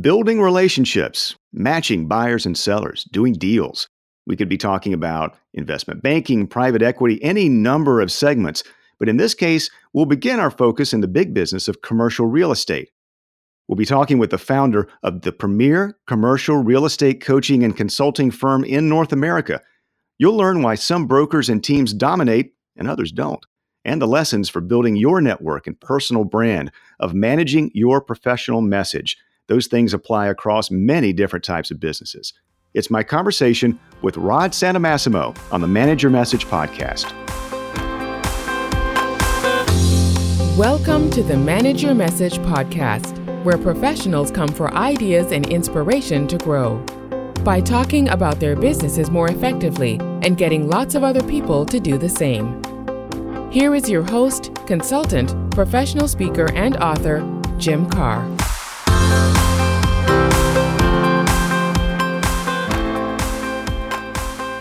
building relationships, matching buyers and sellers, doing deals. We could be talking about investment banking, private equity, any number of segments. But in this case, we'll begin our focus in the big business of commercial real estate. We'll be talking with the founder of the premier commercial real estate coaching and consulting firm in North America. You'll learn why some brokers and teams dominate and others don't, and the lessons for building your network and personal brand, of managing your professional message. Those things apply across many different types of businesses. It's my conversation with Rod Santomassimo on the Manage Your Message podcast. Welcome to the Manage Your Message podcast, where professionals come for ideas and inspiration to grow. By talking about their businesses more effectively and getting lots of other people to do the same. Here is your host, consultant, professional speaker, and author, Jim Karr.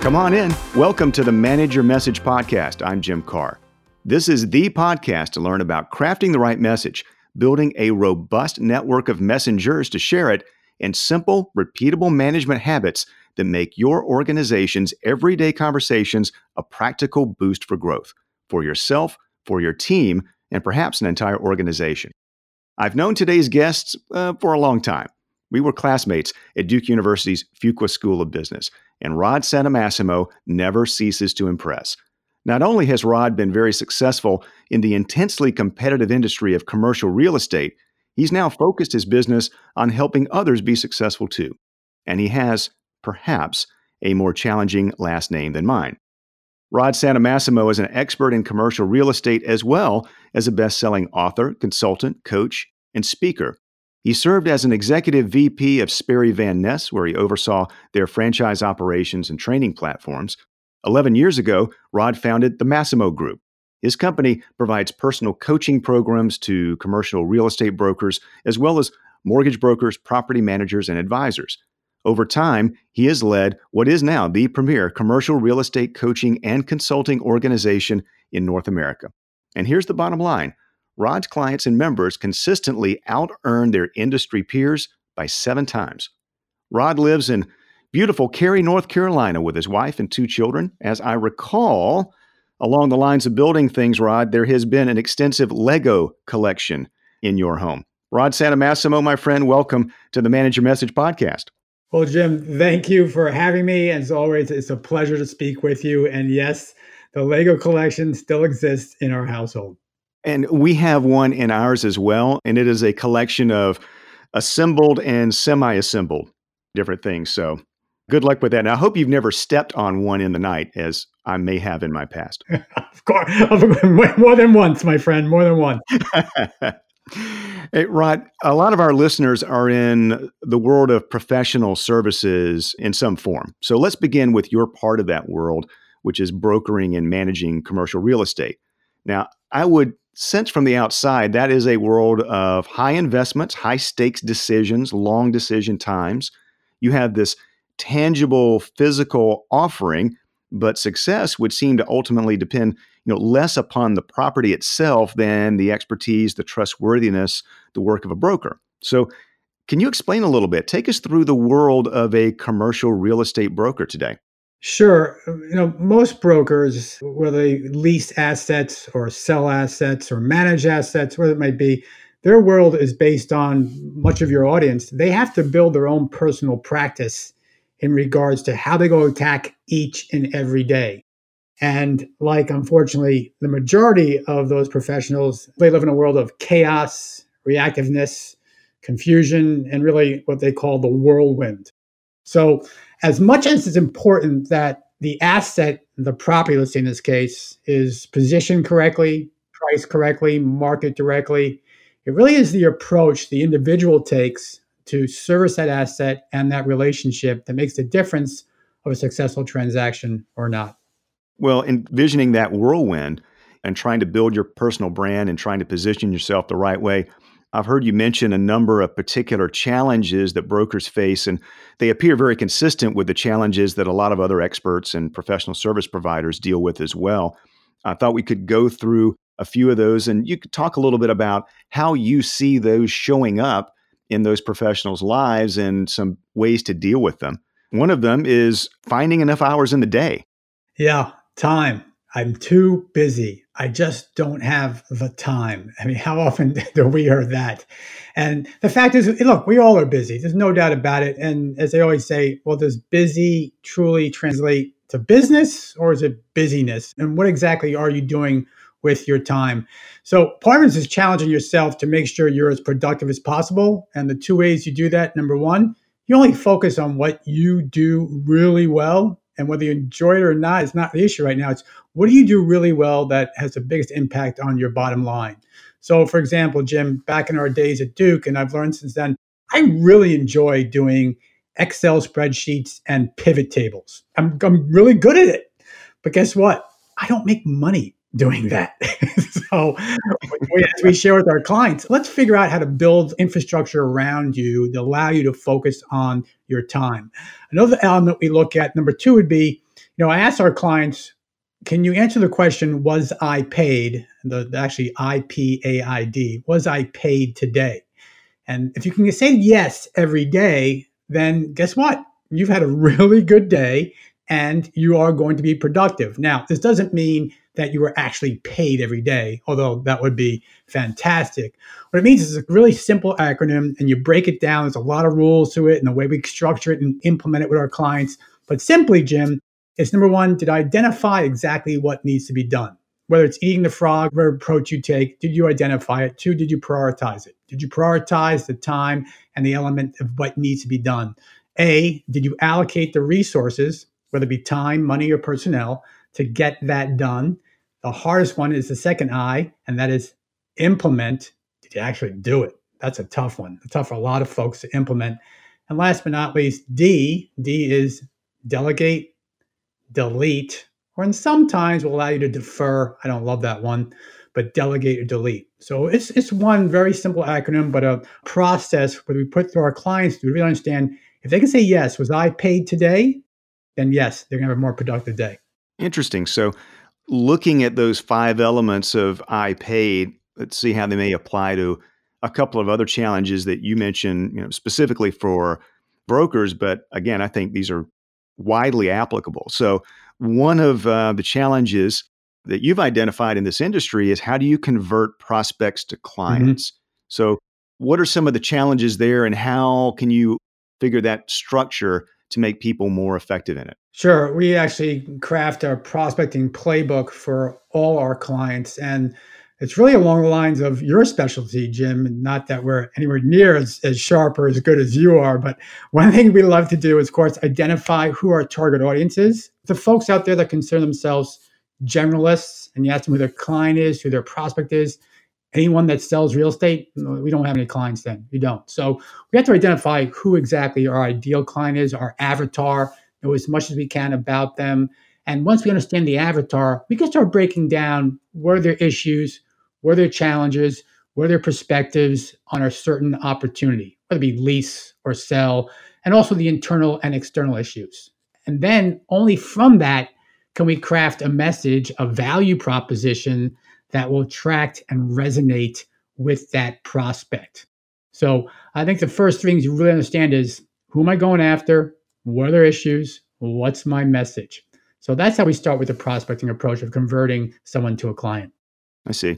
Come on in. Welcome to the Manage Your Message podcast. I'm Jim Karr. This is the podcast to learn about crafting the right message, building a robust network of messengers to share it, and simple, repeatable management habits that make your organization's everyday conversations a practical boost for growth for yourself, for your team, and perhaps an entire organization. I've known today's guests uh, for a long time. We were classmates at Duke University's Fuqua School of Business, and Rod Santomassimo never ceases to impress. Not only has Rod been very successful in the intensely competitive industry of commercial real estate, he's now focused his business on helping others be successful too. And he has, perhaps, a more challenging last name than mine. Rod Santomassimo is an expert in commercial real estate as well as a best selling author, consultant, coach, and speaker. He served as an executive VP of Sperry Van Ness, where he oversaw their franchise operations and training platforms. Eleven years ago, Rod founded the Massimo Group. His company provides personal coaching programs to commercial real estate brokers, as well as mortgage brokers, property managers, and advisors. Over time, he has led what is now the premier commercial real estate coaching and consulting organization in North America. And here's the bottom line Rod's clients and members consistently out earn their industry peers by seven times. Rod lives in beautiful Cary, North Carolina with his wife and two children. As I recall, along the lines of building things, Rod, there has been an extensive Lego collection in your home. Rod Santomassimo, my friend, welcome to the Manage Your Message podcast. Well, Jim, thank you for having me. As always, it's a pleasure to speak with you. And yes, the Lego collection still exists in our household. And we have one in ours as well. And it is a collection of assembled and semi assembled different things. So good luck with that. And I hope you've never stepped on one in the night, as I may have in my past. of course, more than once, my friend, more than once. hey, Rod, a lot of our listeners are in the world of professional services in some form. So let's begin with your part of that world, which is brokering and managing commercial real estate. Now, I would sense from the outside that is a world of high investments, high stakes decisions, long decision times. You have this tangible physical offering, but success would seem to ultimately depend you know less upon the property itself than the expertise, the trustworthiness, the work of a broker. So, can you explain a little bit? Take us through the world of a commercial real estate broker today. Sure. Um, you know, most brokers, whether they lease assets or sell assets or manage assets, whatever it might be, their world is based on much of your audience. They have to build their own personal practice in regards to how they go attack each and every day. And like, unfortunately, the majority of those professionals, they live in a world of chaos, reactiveness, confusion, and really what they call the whirlwind. So as much as it's important that the asset, the property, in this case, is positioned correctly, priced correctly, market directly, it really is the approach the individual takes to service that asset and that relationship that makes the difference of a successful transaction or not. Well, envisioning that whirlwind and trying to build your personal brand and trying to position yourself the right way, I've heard you mention a number of particular challenges that brokers face, and they appear very consistent with the challenges that a lot of other experts and professional service providers deal with as well. I thought we could go through a few of those, and you could talk a little bit about how you see those showing up in those professionals' lives and some ways to deal with them. One of them is finding enough hours in the day. Yeah, time. I'm too busy. I just don't have the time. I mean, how often do we hear that? And the fact is, look, we all are busy. There's no doubt about it. And as they always say, well, does busy truly translate to business or is it busyness? And what exactly are you doing with your time? So part of is challenging yourself to make sure you're as productive as possible. And the two ways you do that, number one, you only focus on what you do really well and whether you enjoy it or not is not the issue right now. It's what do you do really well that has the biggest impact on your bottom line? So, for example, Jim, back in our days at Duke, and I've learned since then, I really enjoy doing Excel spreadsheets and pivot tables. I'm, I'm really good at it. But guess what? I don't make money doing that. so we, as we share with our clients, let's figure out how to build infrastructure around you to allow you to focus on your time. Another element we look at, number two, would be, you know, I ask our clients, can you answer the question, was I paid? The, actually I P A I D, was I paid today? And if you can say yes every day, then guess what? You've had a really good day and you are going to be productive. Now, this doesn't mean that you are actually paid every day, although that would be fantastic. What it means is a really simple acronym and you break it down. There's a lot of rules to it and the way we structure it and implement it with our clients. But simply, Jim, it's number one, did I identify exactly what needs to be done? Whether it's eating the frog, whatever approach you take, did you identify it? Two, did you prioritize it? Did you prioritize the time and the element of what needs to be done? A, did you allocate the resources, whether it be time, money, or personnel, to get that done? The hardest one is the second I, and that is implement. Did you actually do it? That's a tough one. It's tough for a lot of folks to implement. And last but not least, D. D is delegate, delete, or sometimes will allow you to defer. I don't love that one, but delegate or delete. So it's it's one very simple acronym, but a process where we put through our clients to really understand if they can say yes, was I paid today? Then yes, they're gonna have a more productive day. Interesting. So looking at those five elements of I paid, let's see how they may apply to a couple of other challenges that you mentioned, you know, specifically for brokers. But again, I think these are widely applicable. So one of uh, the challenges that you've identified in this industry is how do you convert prospects to mm-hmm. clients? Mm-hmm. So what are some of the challenges there, and how can you figure that structure to make people more effective in it? Sure. We actually craft a prospecting playbook for all our clients. And it's really along the lines of your specialty, Jim. Not that we're anywhere near as, as sharp or as good as you are, but one thing we love to do is, of course, identify who our target audience is. The folks out there that consider themselves generalists, and you ask them who their client is, who their prospect is, anyone that sells real estate, we don't have any clients then. We don't. So we have to identify who exactly our ideal client is, our avatar, know as much as we can about them. And once we understand the avatar, we can start breaking down where their issues, where their challenges, where their perspectives on a certain opportunity, whether it be lease or sell, and also the internal and external issues. And then only from that can we craft a message, a value proposition that will attract and resonate with that prospect. So I think the first things you really understand is who am I going after? What are their issues? What's my message? So that's how we start with the prospecting approach of converting someone to a client. I see.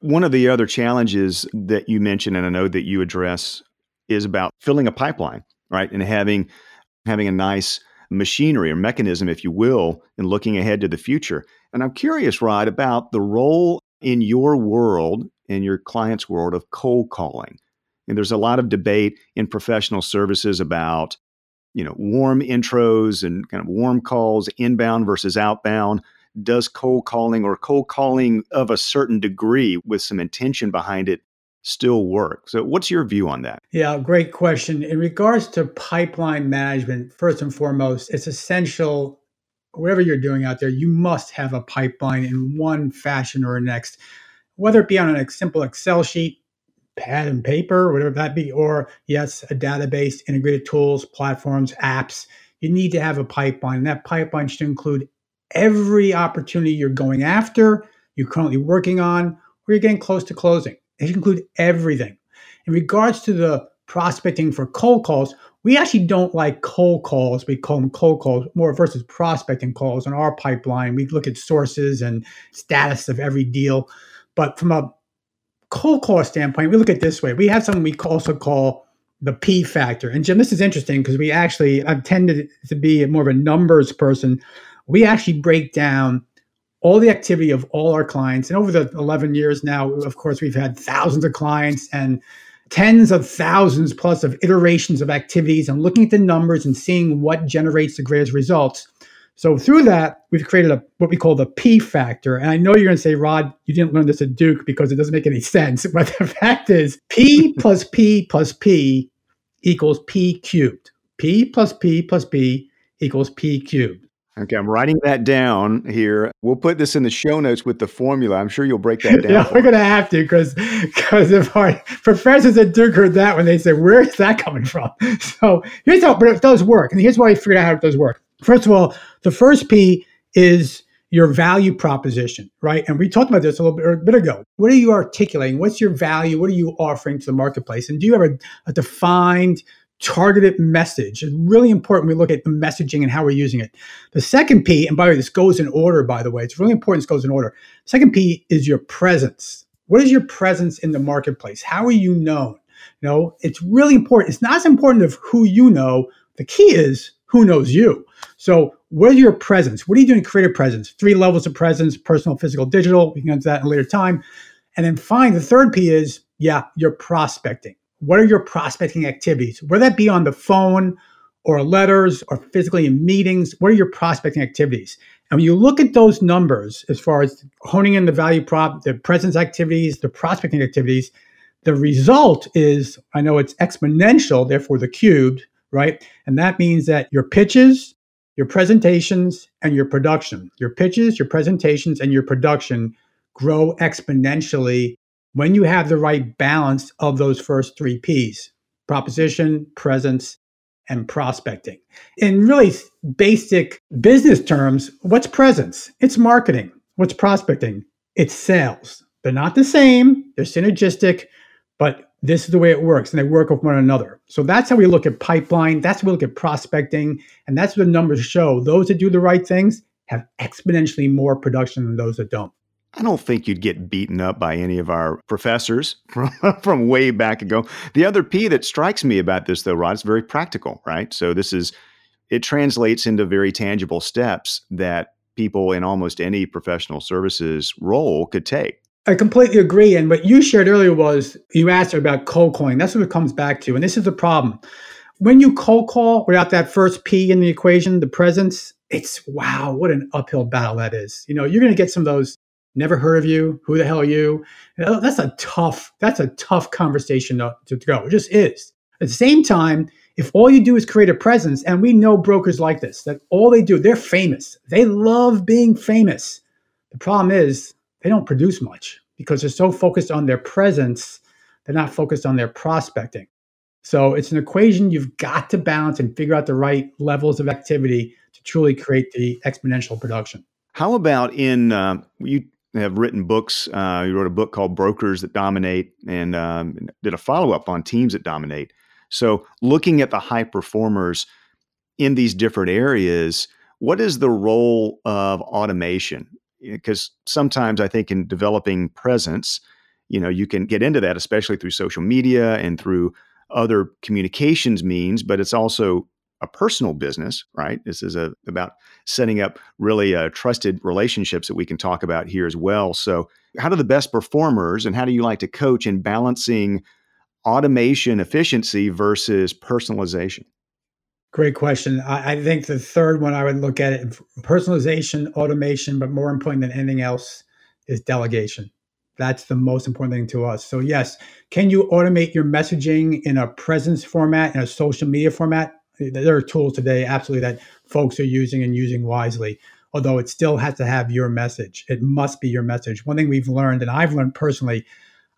One of the other challenges that you mentioned, and I know that you address, is about filling a pipeline, right? And having having a nice machinery or mechanism, if you will, in looking ahead to the future. And I'm curious, Rod, about the role in your world, in your client's world of cold calling. And there's a lot of debate in professional services about, you know, warm intros and kind of warm calls, inbound versus outbound. Does cold calling or cold calling of a certain degree with some intention behind it still work? So, what's your view on that? Yeah, great question. In regards to pipeline management, first and foremost, it's essential whatever you're doing out there, you must have a pipeline in one fashion or next, whether it be on a simple Excel sheet, pad and paper, whatever that be, or yes, a database, integrated tools, platforms, apps. You need to have a pipeline. And that pipeline should include every opportunity you're going after, you're currently working on, or you're getting close to closing. It should include everything. In regards to the prospecting for cold calls. We actually don't like cold calls. We call them cold calls more versus prospecting calls in our pipeline. We look at sources and status of every deal. But from a cold call standpoint, we look at this way. We have something we also call the P factor. And Jim, this is interesting because we actually, I've tended to be more of a numbers person. We actually break down all the activity of all our clients. And over the 11 years now, of course, we've had thousands of clients and tens of thousands plus of iterations of activities and looking at the numbers and seeing what generates the greatest results. So through that, we've created a what we call the P factor. And I know you're going to say, Rod, you didn't learn this at Duke because it doesn't make any sense. But the fact is, P plus P plus P equals P cubed. P plus P plus P equals P cubed. Okay, I'm writing that down here. We'll put this in the show notes with the formula. I'm sure you'll break that down. yeah, we're going to have to because because if our professors at Duke heard that when they say, "Where is that coming from?" So here's how, but it does work, and here's why I figured out how it does work. First of all, the first P is your value proposition, right? And we talked about this a little bit, a bit ago. What are you articulating? What's your value? What are you offering to the marketplace? And do you have a, a defined targeted message. It's really important we look at the messaging and how we're using it. The second P, and by the way, this goes in order, by the way, it's really important this goes in order. Second P is your presence. What is your presence in the marketplace? How are you known? You know, it's really important. It's not as important of who you know. The key is who knows you. So, what is your presence? What are you doing to create a presence? Three levels of presence personal, physical, digital. We can get into that in a later time. And then finally, the third P is, yeah, your prospecting what are your prospecting activities? Whether that be on the phone or letters or physically in meetings, what are your prospecting activities? And when you look at those numbers, as far as honing in the value prop, the presence activities, the prospecting activities, the result is I know it's exponential, therefore the cubed, right? And that means that your pitches, your presentations, and your production, your pitches, your presentations, and your production grow exponentially when you have the right balance of those first three P's proposition, presence, and prospecting. In really basic business terms, what's presence? It's marketing. What's prospecting? It's sales. They're not the same, they're synergistic, but this is the way it works and they work with one another. So that's how we look at pipeline, that's how we look at prospecting, and that's what the numbers show. Those that do the right things have exponentially more production than those that don't. I don't think you'd get beaten up by any of our professors from, from way back ago. The other P that strikes me about this, though, Rod, is very practical, right? So this is, it translates into very tangible steps that people in almost any professional services role could take. I completely agree. And what you shared earlier was you asked about cold calling. That's what it comes back to. And this is the problem. When you cold call without that first P in the equation, the presence, it's wow, what an uphill battle that is. You know, you're going to get some of those never heard of you. Who the hell are you? That's a tough that's a tough conversation to, to go. It just is. At the same time if all you do is create a presence and we know brokers like this that all they do they're famous. They love being famous. The problem is they don't produce much because they're so focused on their presence they're not focused on their prospecting. So it's an equation you've got to balance and figure out the right levels of activity to truly create the exponential production. How about in uh, you have written books. Uh, he wrote a book called Brokers That Dominate and um, did a follow up on Teams That Dominate. So, looking at the high performers in these different areas, what is the role of automation? Because sometimes I think in developing presence, you know, you can get into that, especially through social media and through other communications means, but it's also a personal business, right? This is a, about setting up really uh, trusted relationships that we can talk about here as well. So, how do the best performers and how do you like to coach in balancing automation efficiency versus personalization? Great question. I, I think the third one I would look at it personalization, automation, but more important than anything else is delegation. That's the most important thing to us. So, yes, can you automate your messaging in a presence format, in a social media format? There are tools today absolutely that folks are using and using wisely although it still has to have your message. It must be your message. One thing we've learned and i've learned personally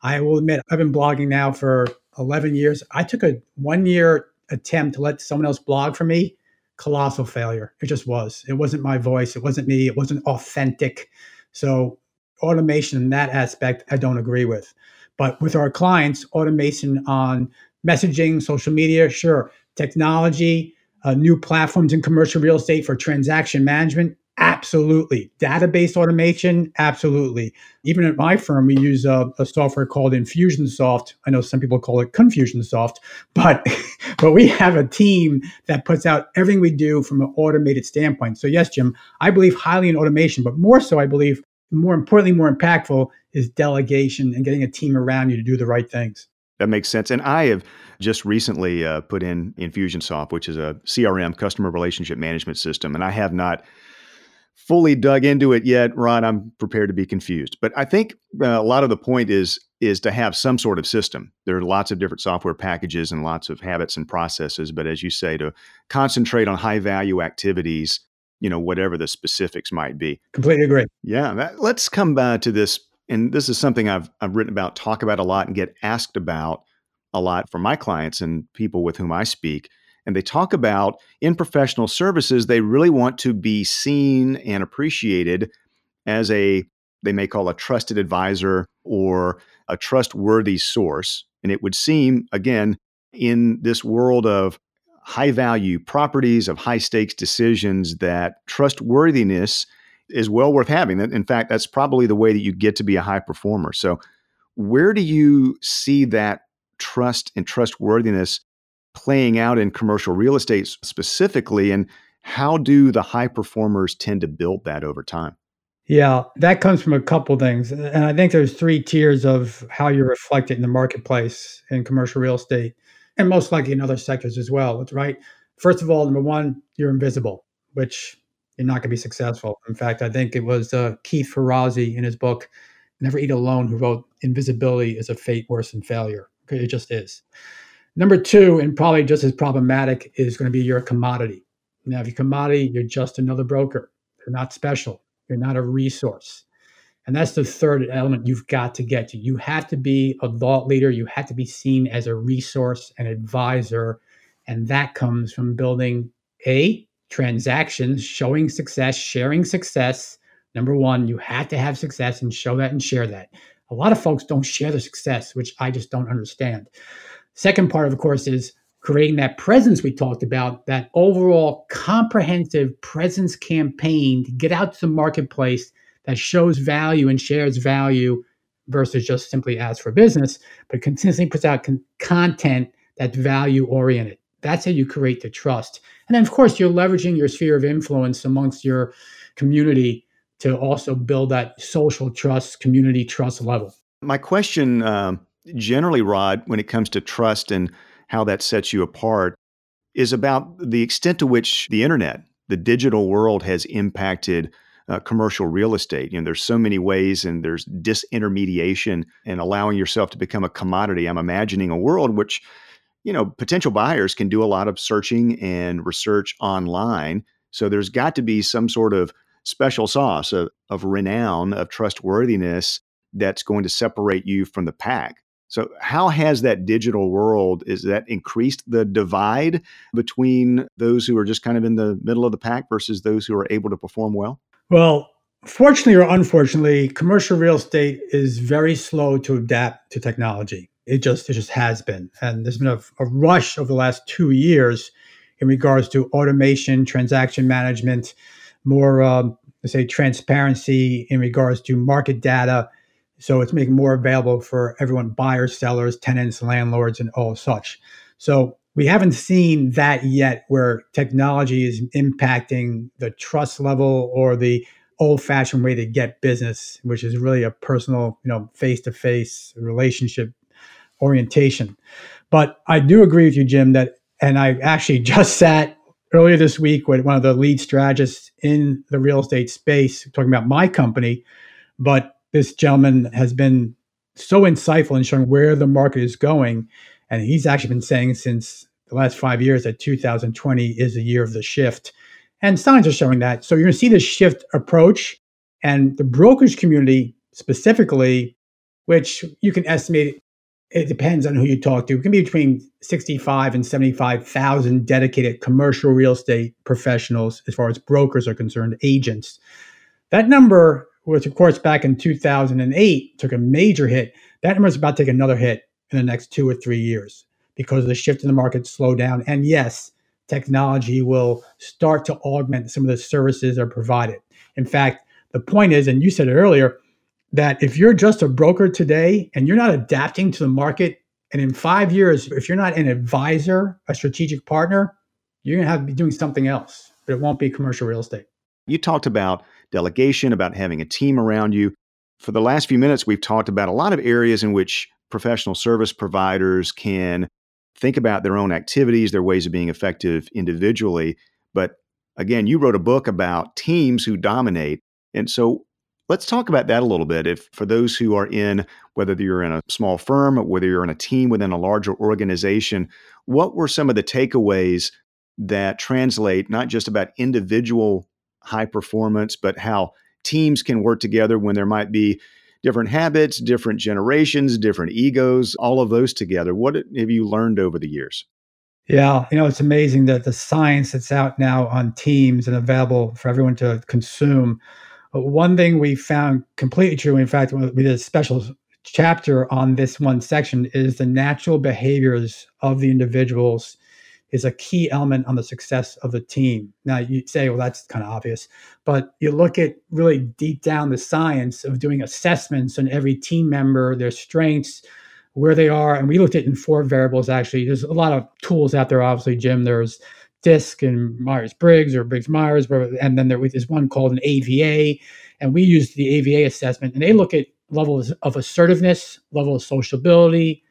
i will admit i've been blogging now for 11 years. I took a one year attempt to let someone else blog for me. Colossal failure. It just was. It wasn't my voice. It wasn't me. It wasn't authentic. So automation in that aspect i don't agree with. But with our clients automation on Messaging, social media, sure. Technology, uh, new platforms in commercial real estate for transaction management, absolutely. Database automation, absolutely. Even at my firm, we use a, a, software called Infusionsoft. I know some people call it Confusionsoft, but but we have a team that puts out everything we do from an automated standpoint. So yes, Jim, I believe highly in automation, but more so, I believe more importantly, more impactful is delegation and getting a team around you to do the right things. That makes sense. And I have just recently uh, put in Infusionsoft, which is a CRM, customer relationship management system, and I have not fully dug into it yet, Rod. I'm prepared to be confused, but I think uh, a lot of the point is is to have some sort of system. There are lots of different software packages and lots of habits and processes, but as you say, to concentrate on high value activities, you know, whatever the specifics might be. Completely agree. Yeah, that, let's come back to this, and this is something I've I've written about, talk about a lot, and get asked about a lot from my clients and people with whom I speak and they talk about in professional services, they really want to be seen and appreciated as a, they may call a trusted advisor or a trustworthy source. And it would seem, again, in this world of high value properties, of high stakes decisions, that trustworthiness is well worth having. In fact, that's probably the way that you get to be a high performer. So, where do you see that trust and trustworthiness playing out in commercial real estate specifically and how do the high performers tend to build that over time yeah that comes from a couple things and i think there's three tiers of how you reflect it in the marketplace in commercial real estate and most likely in other sectors as well right first of all number one you're invisible which you're not going to be successful in fact i think it was uh, keith ferrazzi in his book never eat alone who wrote invisibility is a fate worse than failure it just is Number two, and probably just as problematic, is going to be your commodity. Now, if you're commodity, you're just another broker. You're not special. You're not a resource. And that's the third element you've got to get to. You have to be a thought leader. You have to be seen as a resource and advisor. And that comes from building A, transactions, showing success, sharing success. Number one, you have to have success and show that and share that. A lot of folks don't share the success, which I just don't understand. Second part, of course, is creating that presence we talked about, that overall comprehensive presence campaign to get out to the marketplace that shows value and shares value versus just simply ask for business, but consistently puts out con- content that's value oriented. That's how you create the trust. And then, of course, you're leveraging your sphere of influence amongst your community to also build that social trust, community trust level. My question um, generally, Rod, when it comes to trust and how that sets you apart, is about the extent to which the internet, the digital world, has impacted uh, commercial real estate. You know, there's so many ways, and there's disintermediation and allowing yourself to become a commodity. I'm imagining a world which, you know, potential buyers can do a lot of searching and research online. So there's got to be some sort of special sauce of, of renown, of trustworthiness that's going to separate you from the pack. So, how has that digital world is that increased the divide between those who are just kind of in the middle of the pack versus those who are able to perform well? Well, fortunately or unfortunately, commercial real estate is very slow to adapt to technology. It just it just has been, and there's been a, a rush over the last two years in regards to automation, transaction management, more um, let's say transparency in regards to market data so it's making more available for everyone buyers, sellers, tenants, landlords, and all such. So we haven't seen that yet where technology is impacting the trust level or the old fashioned way to get business, which is really a personal, you know, face to face relationship orientation. But I do agree with you, Jim, that, and I actually just sat earlier this week with one of the lead strategists in the real estate space talking about my company. But this gentleman has been so insightful in showing where the market is going. And he's actually been saying since the last five years that 2020 is the year of the shift. And signs are showing that. So you're going to see the shift approach. And the brokerage community specifically, which you can estimate, it depends on who you talk to, it can be between 65 and 75,000 dedicated commercial real estate professionals as far as brokers are concerned, agents. That number which of course back in 2008 took a major hit. That number is about to take another hit in the next two or three years. because of the shift in the market slow down. And yes, technology will start to augment some of the services that are provided. In fact, the point is, and you said it earlier, that if you're just a broker today and you're not adapting to the market, and in five years, if you're not an advisor, a strategic partner, you're going to have to be doing something else, but it won't be commercial real estate. You talked about delegation, about having a team around you. For the last few minutes, we've talked about a lot of areas in which professional service providers can think about their own activities, their ways of being effective individually. But again, you wrote a book about teams who dominate. And so let's talk about that a little bit. If for those who are in, whether you're in a small firm, whether you're in a team within a larger organization, what were some of the takeaways that translate not just about individual high performance, but how teams can work together when there might be different habits, different generations, different egos, all of those together. What have you learned over the years? Yeah, you know, it's amazing that the science that's out now on teams and available for everyone to consume. But one thing we found completely true, in fact, we did a special chapter on this one section, is the natural behaviors of the individuals is a key element on the success of the team. Now you say, well, that's kind of obvious, but you look at really deep down the science of doing assessments on every team member, their strengths, where they are, and we looked at in four variables. Actually, there's a lot of tools out there. Obviously, Jim, there's DISC and Myers Briggs or Briggs Myers, and then there is one called an AVA, and we used the AVA assessment, and they look at levels of assertiveness, level of sociability,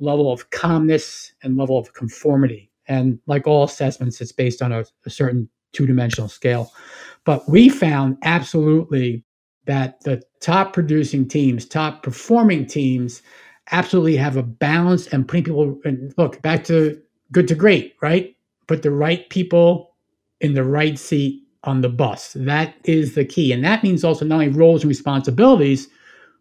level of calmness, and level of conformity and like all assessments, it's based on a, a certain two dimensional scale. But we found absolutely that the top producing teams, top performing teams, absolutely have a balance and putting people and look back to good to great, right? Put the right people in the right seat on the bus. That is the key. And that means also not only roles and responsibilities,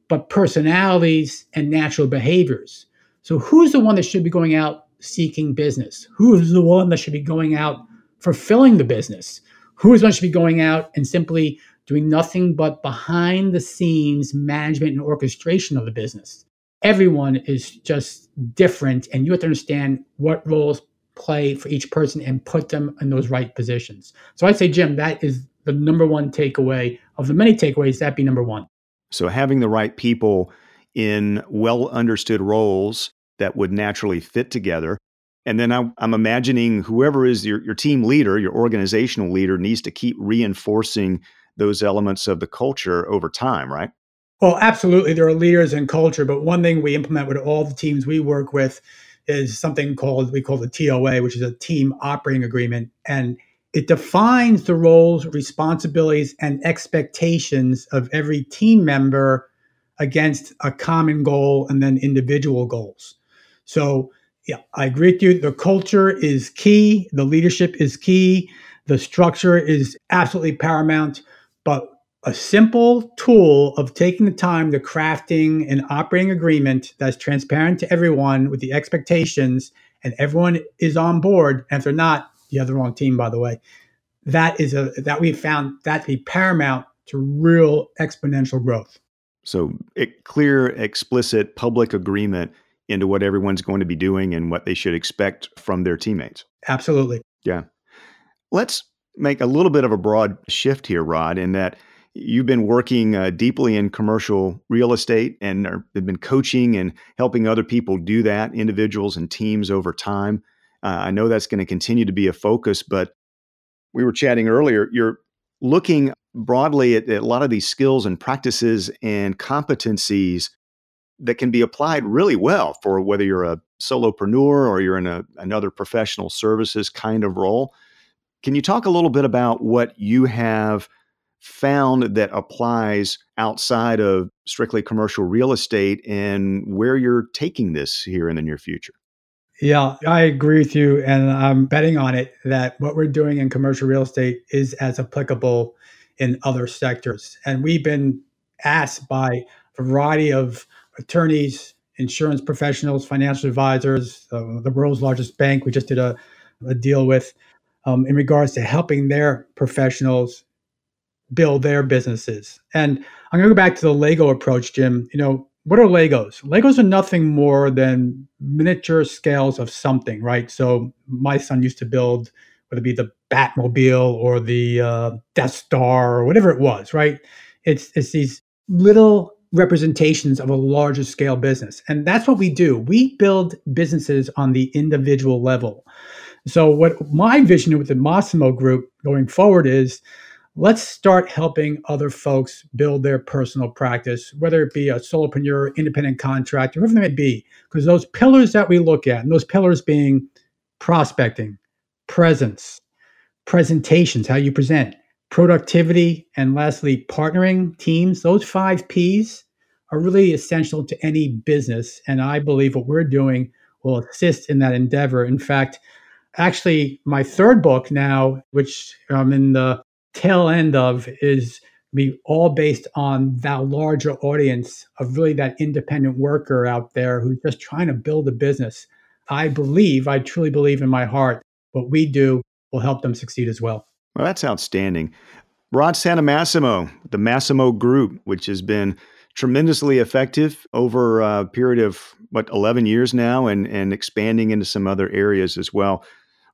but personalities and natural behaviors. So who's the one that should be going out seeking business? Who is the one that should be going out fulfilling the business? Who is one should be going out and simply doing nothing but behind the scenes management and orchestration of the business? Everyone is just different, and you have to understand what roles play for each person and put them in those right positions. So I'd say, Jim, that is the number one takeaway of the many takeaways. That be number one. So having the right people in well understood roles that would naturally fit together. And then I'm, I'm imagining whoever is your, your team leader, your organizational leader, needs to keep reinforcing those elements of the culture over time, right? Well, absolutely. There are leaders in culture, but one thing we implement with all the teams we work with is something called we call the TOA, which is a team operating agreement. And it defines the roles, responsibilities, and expectations of every team member against a common goal and then individual goals. So, yeah, I agree with you. The culture is key, the leadership is key, the structure is absolutely paramount. But a simple tool of taking the time to crafting an operating agreement that's transparent to everyone with the expectations and everyone is on board. And if they're not, you have the wrong team, by the way. That is a that we found that to be paramount to real exponential growth. So, it, clear, explicit public agreement into what everyone's going to be doing and what they should expect from their teammates. Absolutely. Yeah. Let's make a little bit of a broad shift here, Rod, in that you've been working uh, deeply in commercial real estate and have been coaching and helping other people do that, individuals and teams over time. Uh, I know that's going to continue to be a focus, but we were chatting earlier. You're looking broadly at, at a lot of these skills and practices and competencies that can be applied really well for whether you're a solopreneur or you're in a, another professional services kind of role. Can you talk a little bit about what you have found that applies outside of strictly commercial real estate and where you're taking this here in the near future? Yeah, I agree with you. And I'm betting on it that what we're doing in commercial real estate is as applicable in other sectors. And we've been asked by a variety of attorneys, insurance professionals, financial advisors, uh, the world's largest bank. We just did a, a deal with um, in regards to helping their professionals build their businesses. And I'm going to go back to the Lego approach, Jim. You know, what are Legos? Legos are nothing more than miniature scales of something, right? So my son used to build, whether it be the Batmobile or the uh, Death Star or whatever it was, right? It's it's these little representations of a larger scale business, and that's what we do. We build businesses on the individual level. So what my vision with the Massimo Group going forward is let's start helping other folks build their personal practice, whether it be a solopreneur, independent contractor, whatever it may be. Because those pillars that we look at, and those pillars being prospecting, presence, presentations, how you present, productivity, and lastly, partnering teams, those five P's are really essential to any business. And I believe what we're doing will assist in that endeavor. In fact, actually, my third book now, which I'm in the tail end of is be all based on that larger audience of really that independent worker out there who's just trying to build a business. I believe, I truly believe in my heart, what we do will help them succeed as well. Well, that's outstanding. Rod Santomassimo, the Massimo Group, which has been tremendously effective over a period of what 11 years now and and expanding into some other areas as well.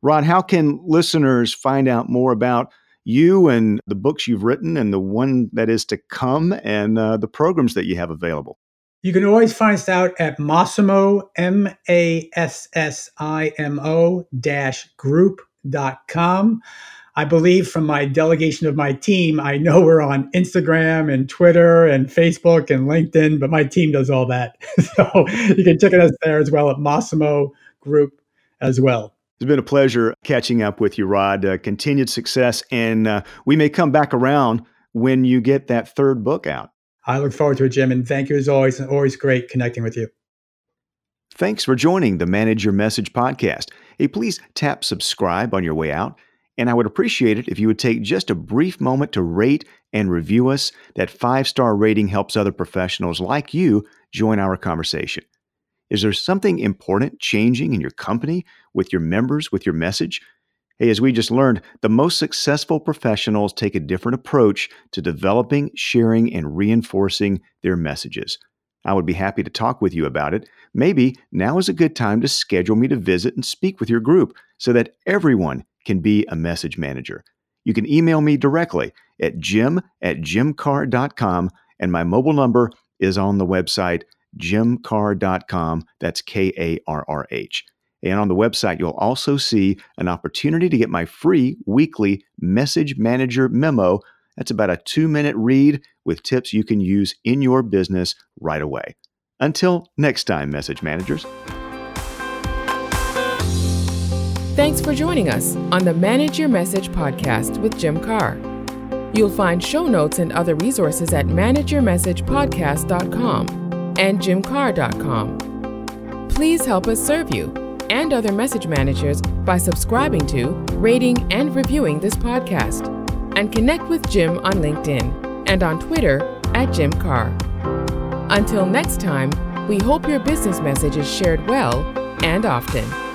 Rod, how can listeners find out more about you and the books you've written and the one that is to come and uh, the programs that you have available? You can always find us out at Massimo, M A S S I M O dash group.com. I believe from my delegation of my team, I know we're on Instagram and Twitter and Facebook and LinkedIn, but my team does all that. so you can check us there as well at Massimo Group as well. It's been a pleasure catching up with you, Rod. Uh, continued success, and uh, we may come back around when you get that third book out. I look forward to it, Jim, and thank you as always. Always great connecting with you. Thanks for joining the Manage Your Message podcast. Hey, please tap subscribe on your way out. And I would appreciate it if you would take just a brief moment to rate and review us. That five star rating helps other professionals like you join our conversation. Is there something important changing in your company, with your members, with your message? Hey, as we just learned, the most successful professionals take a different approach to developing, sharing, and reinforcing their messages. I would be happy to talk with you about it. Maybe now is a good time to schedule me to visit and speak with your group so that everyone can be a message manager. You can email me directly at jim at jimkarr.com, and my mobile number is on the website jimkarr.com. That's K A R R H. And on the website, you'll also see an opportunity to get my free weekly message manager memo. That's about a two minute read with tips you can use in your business right away. Until next time, message managers. Thanks for joining us on the Manage Your Message podcast with Jim Karr. You'll find show notes and other resources at manageyourmessagepodcast.com and jimkarr.com. Please help us serve you and other message managers by subscribing to, rating, and reviewing this podcast. And connect with Jim on LinkedIn and on Twitter at Jim Karr. Until next time, we hope your business message is shared well and often.